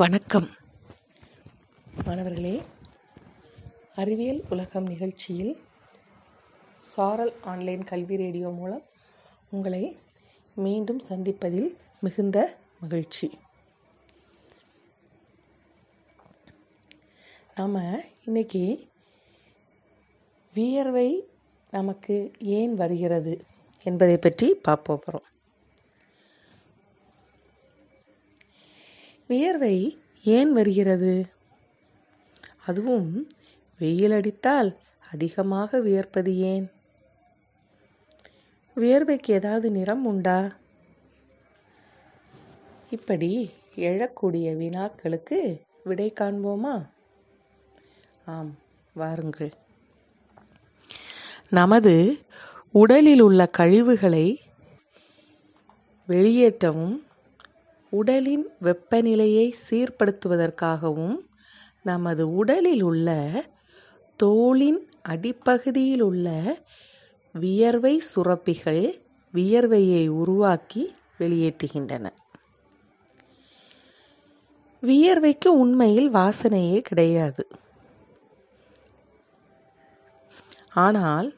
வணக்கம். மாணவர்களே அறிவியல் உலகம் நிகழ்ச்சியில் சாரல் ஆன்லைன் கல்வி ரேடியோ மூலம் உங்களை மீண்டும் சந்திப்பதில் மிகுந்த மகிழ்ச்சி. நாம் இன்னைக்கு வியர்வை நமக்கு ஏன் வருகிறது என்பதை பற்றி பார்ப்போம். வியர்வை ஏன் வருகிறது? அதுவும் வெயில் அடித்தால் அதிகமாக வியர்ப்பது ஏன்? வியர்வைக்கு ஏதாவது நிறம் உண்டா? இப்படி எழக்கூடிய வினாக்களுக்கு விடை காண்போமா? ஆம் வாருங்கள். நமது உடலில் உள்ள கழிவுகளை வெளியேற்றவும் உடலின் வெப்பநிலையை சீர்படுத்துவதற்காகவும் நமது உடலில் உள்ள தோலின் அடிப்பகுதியில் உள்ள வியர்வை சுரப்பிகள் வியர்வையை உருவாக்கி வெளியேற்றுகின்றன. வியர்வைக்கு உண்மையில் வாசனையே கிடையாது. ஆனால்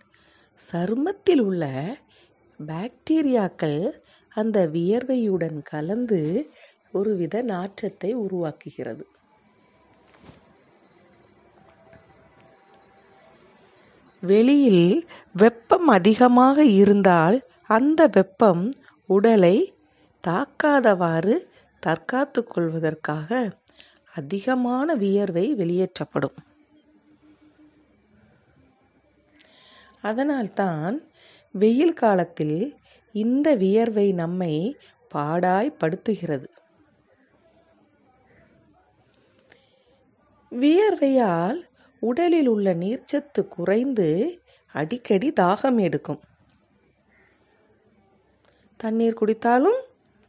சருமத்தில் உள்ள பாக்டீரியாக்கள் அந்த வியர்வையுடன் கலந்து ஒருவித நாற்றத்தை உருவாக்குகிறது. வெளியில் வெப்பம் அதிகமாக இருந்தால் அந்த வெப்பம் உடலை தாக்காதவாறு தற்காத்து கொள்வதற்காக அதிகமான வியர்வை வெளியேற்றப்படும். அதனால்தான் வெயில் காலத்தில் இந்த வியர்வை நம்மை பாடாய் படுத்துகிறது. வியர்வையால் உடலில் உள்ள நீர்ச்சத்து குறைந்து அடிக்கடி தாகம் எடுக்கும். தண்ணீர் குடித்தாலும்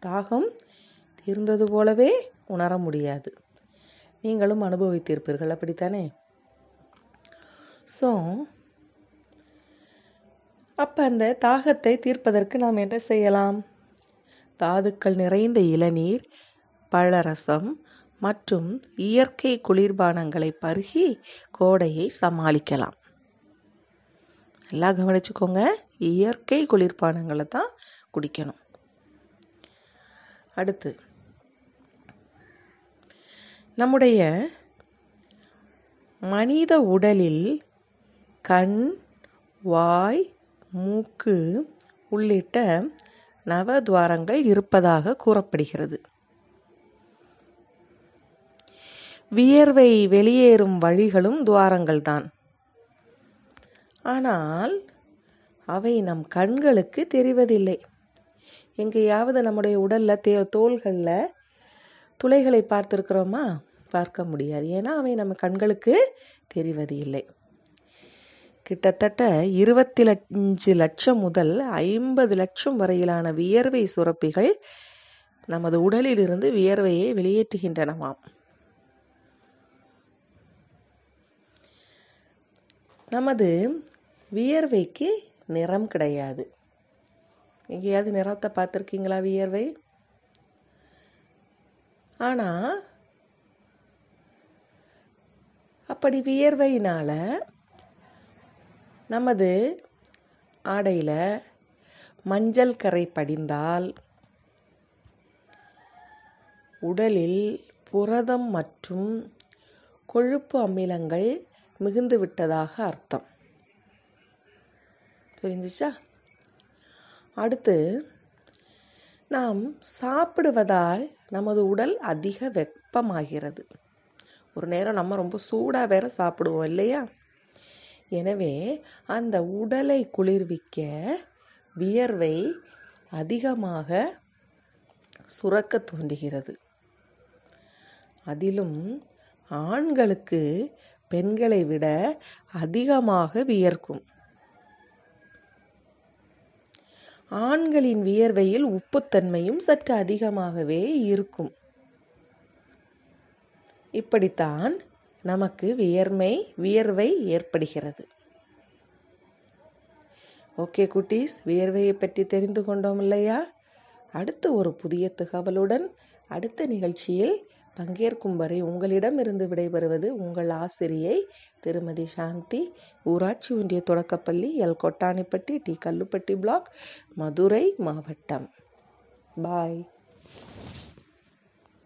தாகம் தீர்ந்தது போலவே உணர முடியாது. நீங்களும் அனுபவித்திருப்பீர்கள். அப்படித்தானே? ஸோ அப்போ அந்த தாகத்தை தீர்ப்பதற்கு நாம் என்ன செய்யலாம்? தாதுக்கள் நிறைந்த இளநீர் பழரசம் மற்றும் இயற்கை குளிர்பானங்களை பருகி கோடையை சமாளிக்கலாம். நல்லா கவனிச்சுக்கோங்க. இயற்கை குளிர்பானங்களை தான் குடிக்கணும். அடுத்து நம்முடைய மனித உடலில் கண் வாய் மூக்கு உள்ளிட்ட நவதுவாரங்கள் இருப்பதாக கூறப்படுகிறது. வியர்வை வெளியேறும் வழிகளும் துவாரங்கள் தான் ஆனால் அவை நம் கண்களுக்கு தெரிவதில்லை. எங்கேயாவது நம்முடைய உடலில் தே தோள்களில் துளைகளை பார்த்துருக்குறோமா? பார்க்க முடியாது. ஏன்னா அவை நம்ம கண்களுக்கு தெரிவது இல்லை கிட்டத்தட்ட இருபத்தி அஞ்சு லட்சம் முதல் ஐம்பது லட்சம் வரையிலான வியர்வை சுரப்பிகள் நமது உடலிலிருந்து வியர்வையை வெளியேற்றுகின்றனவாம். நமது வியர்வைக்கு நிறம் கிடையாது. எங்கேயாவது நிறத்தை பார்த்துருக்கீங்களா வியர்வை? ஆனால் அப்படி வியர்வையினால் நமது ஆடையில் மஞ்சள் கரை படிந்தால் உடலில் புரதம் மற்றும் கொழுப்பு அமிலங்கள் மிகுந்து விட்டதாக அர்த்தம். புரிஞ்சிச்சா? அடுத்து நாம் சாப்பிடுவதால் நமது உடல் அதிக வெப்பமாகிறது. ஒரு நேரம் நம்ம ரொம்ப சூடாக வேற சாப்பிடுவோம் இல்லையா? எனவே அந்த உடலை குளிர்விக்க வியர்வை அதிகமாக சுரக்க தோன்றுகிறது. அதிலும் ஆண்களுக்கு பெண்களை விட அதிகமாக வியர்க்கும். ஆண்களின் வியர்வையில் உப்புத்தன்மையும் சற்று அதிகமாகவே இருக்கும். இப்படித்தான் நமக்கு வியர்மை வியர்வை ஏற்படுகிறது. ஓகே குட்டீஸ் வியர்வையை பற்றி தெரிந்து கொண்டோம் இல்லையா? அடுத்து ஒரு புதிய தகவலுடன் அடுத்த நிகழ்ச்சியில் பங்கேற்கும் வரை உங்களிடமிருந்து விடைபெறுவது உங்கள் ஆசிரியை திருமதி சாந்தி ஊராட்சி ஒன்றிய தொடக்கப்பள்ளி L Kottanipatti T Kallupatti block Madurai மாவட்டம். பாய்.